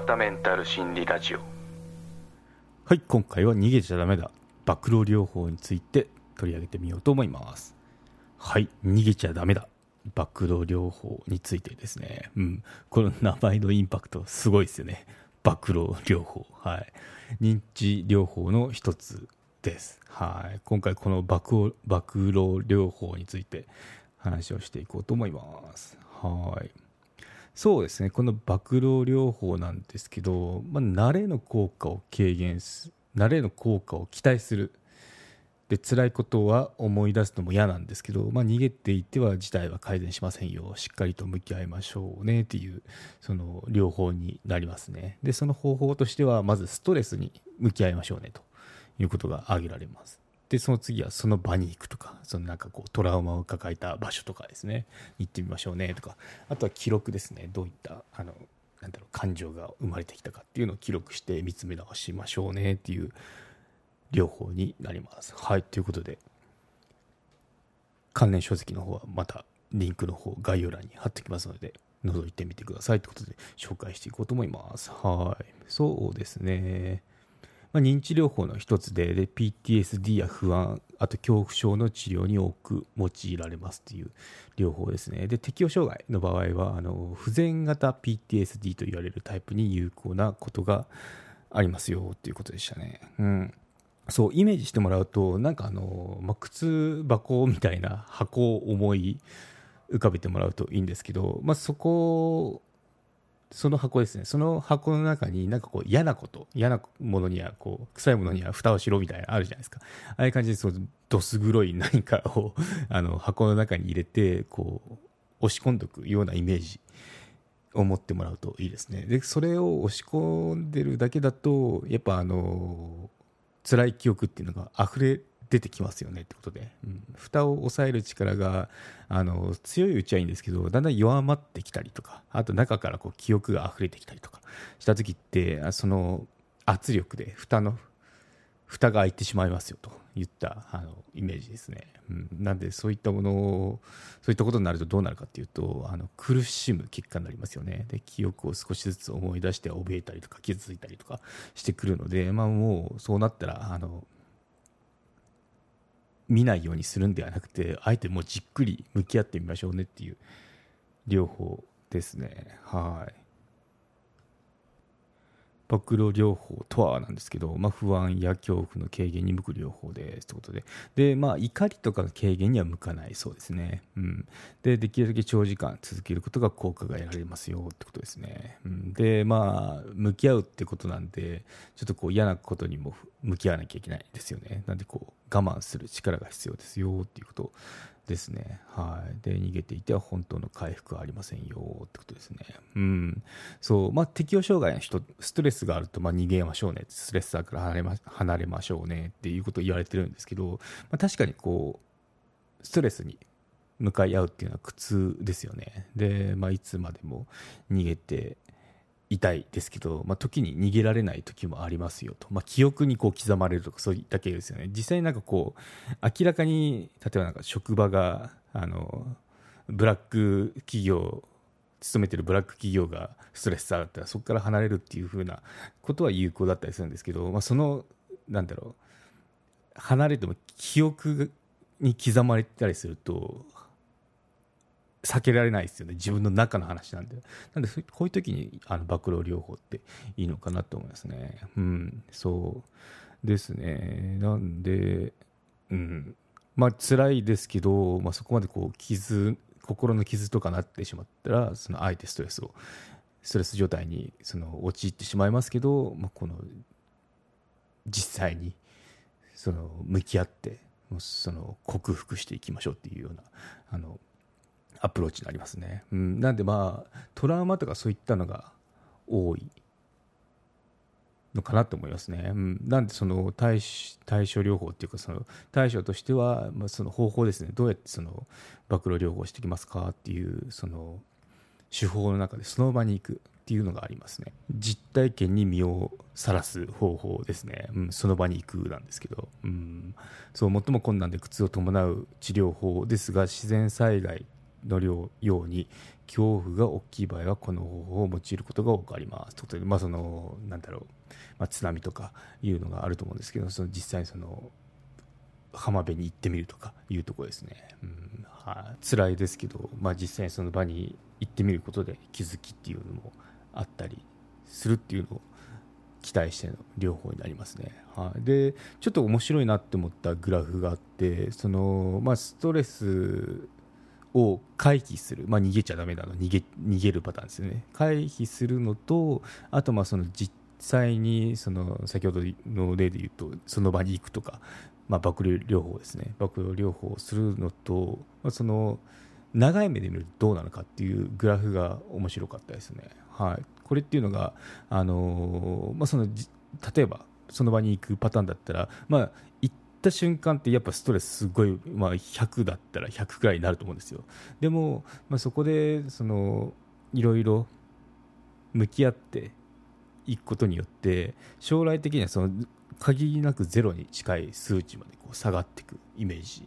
田メンタル心理ラジオ。はい今回は逃げちゃダメだ。暴露療法について取り上げてみようと思います。はい逃げちゃダメだ。暴露療法についてですね。うん。この名前のインパクトすごいですよね。暴露療法。はい。認知療法の一つです。はい。今回この暴暴露療法について話をしていこうと思います。はい。そうですね。この暴露療法なんですけど、まあ、慣れの効果を軽減す慣れの効果を期待する。で辛いことは思い出すのも嫌なんですけど、まあ、逃げていては事態は改善しませんよ。しっかりと向き合いましょうねっていうその療法になりますね。でその方法としてはまずストレスに向き合いましょうねということが挙げられます。でその次はその場に行くとかそのなんかこうトラウマを抱えた場所とかですね行ってみましょうねとかあとは記録ですねどういったあのなんだろう感情が生まれてきたかっていうのを記録して見つめ直しましょうねっていう療法になります。はいということで関連書籍の方はまたリンクの方概要欄に貼っておきますので覗いてみてくださいということで紹介していこうと思います。はいそうですね。まあ、認知療法の一つでで PTSD や不安あと恐怖症の治療に多く用いられますという療法ですねで適応障害の場合はあの不全型 PTSD と言われるタイプに有効なことがありますよということでしたね。うんそうイメージしてもらうとなんかあの、まあ、靴箱みたいな箱を思い浮かべてもらうといいんですけど、まあ、そこその箱ですね。その箱の中になんかこう嫌なこと、嫌なものにはこう、臭いものには蓋をしろみたいなあるじゃないですか。ああいう感じでそう、どす黒い何かをあの箱の中に入れて、こう、押し込んでおくようなイメージを持ってもらうといいですね。で、それを押し込んでるだけだと、やっぱあの、辛い記憶っていうのが溢れ出てきますよねってことで、うん、蓋を抑える力があの強いうちはいいんですけどだんだん弱まってきたりとかあと中からこう記憶が溢れてきたりとかした時ってその圧力で蓋の蓋が開いてしまいますよといったあのイメージですね、うん、なんでそういったものをそういったことになるとどうなるかっていうとあの苦しむ結果になりますよね。で記憶を少しずつ思い出して怯えたりとか傷ついたりとかしてくるので、まあ、もうそうなったらあの見ないようにするんではなくてあえてもうじっくり向き合ってみましょうねっていう両方ですね。はい。暴露療法とはなんですけど、まあ、不安や恐怖の軽減に向く療法ですということで。で、まあ、怒りとかの軽減には向かないそうですね、うん、でできるだけ長時間続けることが効果が得られますよってことですね、うん、でまあ向き合うってことなんでちょっとこう嫌なことにも向き合わなきゃいけないですよね。なんでこう我慢する力が必要ですよっていうことですね。はい。で、逃げていては本当の回復はありませんよってことですね。うん。そう。まあ、適応障害の人、ストレスがあると、まあ、逃げましょうね。ストレッサーから離れま離れましょうねっていうことを言われてるんですけど、まあ、確かにこう、ストレスに向かい合うっていうのは苦痛ですよね。で、まあ、いつまでも逃げて、痛いですけど、まあ、時に逃げられない時もありますよと、まあ、記憶にこう刻まれるとかそういった系ですよね。実際なんかこう明らかに例えばなんか職場があのブラック企業勤めてるブラック企業がストレス下がったらそこから離れるっていうふうなことは有効だったりするんですけど、まあ、そのなんだろう。離れても記憶に刻まれたりすると避けられないですよね。自分の中の話なんで。なんでこういう時にあの暴露療法っていいのかなと思いますね。うん。そう。ですね。なんでうん。まあ辛いですけど、まあ、そこまでこう傷心の傷とかなってしまったらそのあえてストレスをストレス状態にその陥ってしまいますけど、まあ、この実際にその向き合ってその克服していきましょうっていうようなあのアプローチになりますね。うん、なんでまあトラウマとかそういったのが多いのかなと思いますね。うん、なんでその対対処療法っていうかその対処としては、まあ、その方法ですね。どうやってその暴露療法してきますかっていうその手法の中でその場に行くっていうのがありますね。実体験に身をさらす方法ですね、うん、その場に行くなんですけど、うん、そう最も困難で苦痛を伴う治療法ですが自然災害のように恐怖が大きい場合はこの方法を用いることが多くあります。ということで、まあ、そのなんだろう、まあ、津波とかいうのがあると思うんですけどその実際にその浜辺に行ってみるとかいうところですね、うんはあ、辛いですけど、まあ、実際にその場に行ってみることで気づきっていうのもあったりするっていうのを期待しての両方になりますね。はい、でちょっと面白いなって思ったグラフがあってその、まあ、ストレスを回避する、まあ、逃げちゃだめなの。逃げ逃げるパターンですよね。回避するのとあとまあその実際にその先ほどの例で言うとその場に行くとか、まあ、爆療療法ですね。爆療療法をするのと、まあ、その長い目で見るとどうなのかっていうグラフが面白かったですね。はい、これっていうのが、あのまあ、その例えばその場に行くパターンだったら、まあ、行った瞬間ってやっぱストレスすごい、まあ、100だったら100くらいになると思うんですよ。でも、まあ、そこでそのいろいろ向き合っていくことによって将来的にはその限りなくゼロに近い数値までこう下がっていくイメージ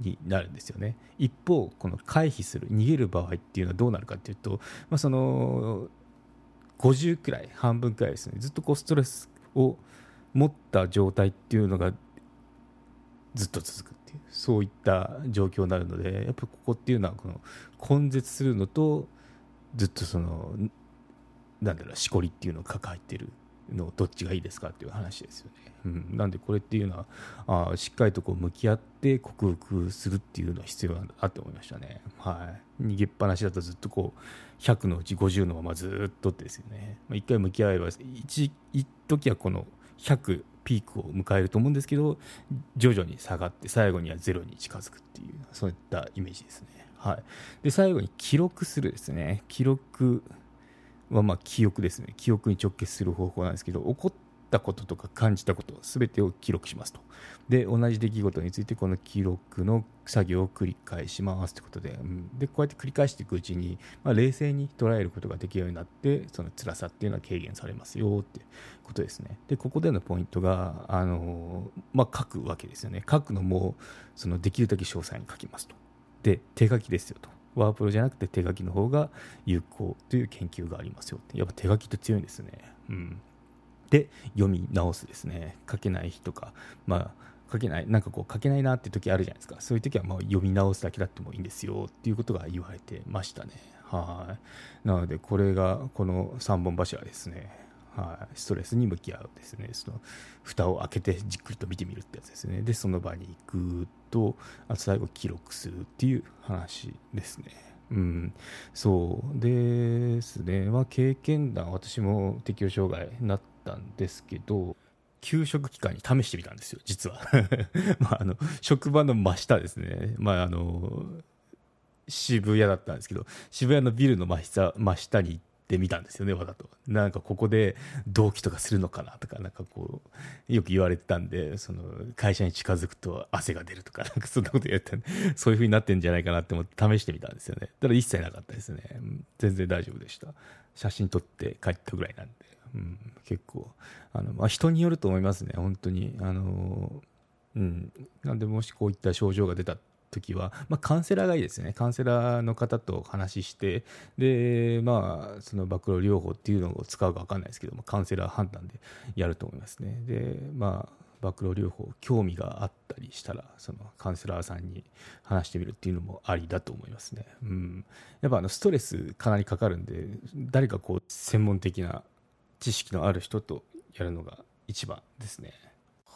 になるんですよね一方この回避する逃げる場合っていうのはどうなるかっていうと、まあ、その50くらい半分くらいですねずっとこうストレスを持った状態っていうのがずっと続くっていうそういった状況になるのでやっぱここっていうのはこの根絶するのとずっとそのなんだろうしこりっていうのを抱えてるのどっちがいいですかっていう話ですよね。うん、なんでこれっていうのはあしっかりとこう向き合って克服するっていうのは必要なんだなって思いましたね。はい、逃げっぱなしだとずっとこう100のうち50のままずっとですよね。まあ、回向き合えば一一時はこの100ピークを迎えると思うんですけど徐々に下がって最後にはゼロに近づくっていうそういったイメージですね。はい、で最後に記録するですね。記録はまあ記憶ですね。記憶に直結する方法なんですけど起こったこととか感じたこと全てを記録しますと。で同じ出来事についてこの記録の作業を繰り返しますということで,、でこうやって繰り返していくうちに、まあ、冷静に捉えることができるようになってその辛さっていうのは軽減されますよってことですね。でここでのポイントがあの、まあ、書くわけですよね。書くのもそのできるだけ詳細に書きますと。で手書きですよと。ワープロじゃなくて手書きの方が有効という研究がありますよって。やっぱ手書きって強いんですね。うん、で読み直すですね。書けない日とかまあ書けないなんかこう書けないなって時あるじゃないですか。そういう時はまあ読み直すだけだってもいいんですよっていうことが言われてましたね。はい。なのでこれがこの3本柱ですね。はい、ストレスに向き合うですね。その蓋を開けてじっくりと見てみるってやつですね。でその場に行くとあと最後記録するっていう話ですね。うん、そうですね、まあ、経験談、私も適応障害になったんですけど、給食期間に試してみたんですよ、実は。まあ、あの職場の真下ですね、まあ、あの渋谷だったんですけど、渋谷のビルの真下真下に行ってみたんですよね、わざと。なんかここで同期とかするのかなとか、なんかこう、よく言われてたんで、その会社に近づくと汗が出るとか、なんかそんなこと言ってた、そういう風になってんじゃないかなって思って試してみたんですよね。ただ一切なかったですね。全然大丈夫でした。写真撮って帰ったぐらいなんで、うん、結構、あの、まあ、人によると思いますね、本当に。あの、うん。なんで、もしこういった症状が出た時は、まあ、カウンセラーがいいですね。カウンセラーの方と話してで、まあ、その暴露療法っていうのを使うか分かんないですけどもカウンセラー判断でやると思いますね。でまあ暴露療法興味があったりしたらそのカウンセラーさんに話してみるっていうのもありだと思いますね、うん、やっぱあのストレスかなりかかるんで誰かこう専門的な知識のある人とやるのが一番ですね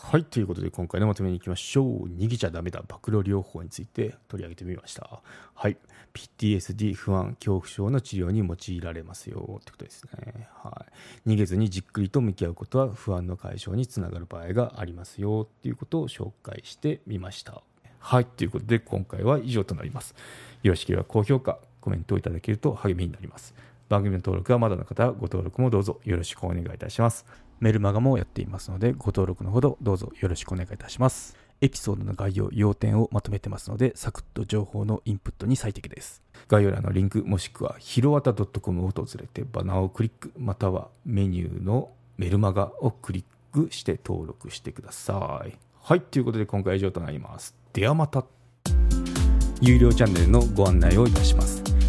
はい、ということで今回のまとめにいきましょう。逃げちゃダメだ、暴露療法について取り上げてみました。はい、PTSD 不安、恐怖症の治療に用いられますよってことですね。はい、逃げずにじっくりと向き合うことは不安の解消につながる場合がありますよっていうことを紹介してみました。はい、ということで今回は以上となります。よろしければ高評価、コメントをいただけると励みになります。番組の登録はまだの方はご登録もどうぞよろしくお願いいたします。メルマガもやっていますので、ご登録のほどどうぞよろしくお願いいたします。エピソードの概要、要点をまとめてますので、サクッと情報のインプットに最適です。概要欄のリンク、もしくはひろわた .com を訪れてバナーをクリック、またはメニューのメルマガをクリックして登録してください。はい、ということで今回は以上となります。ではまた。有料チャンネルのご案内をいたします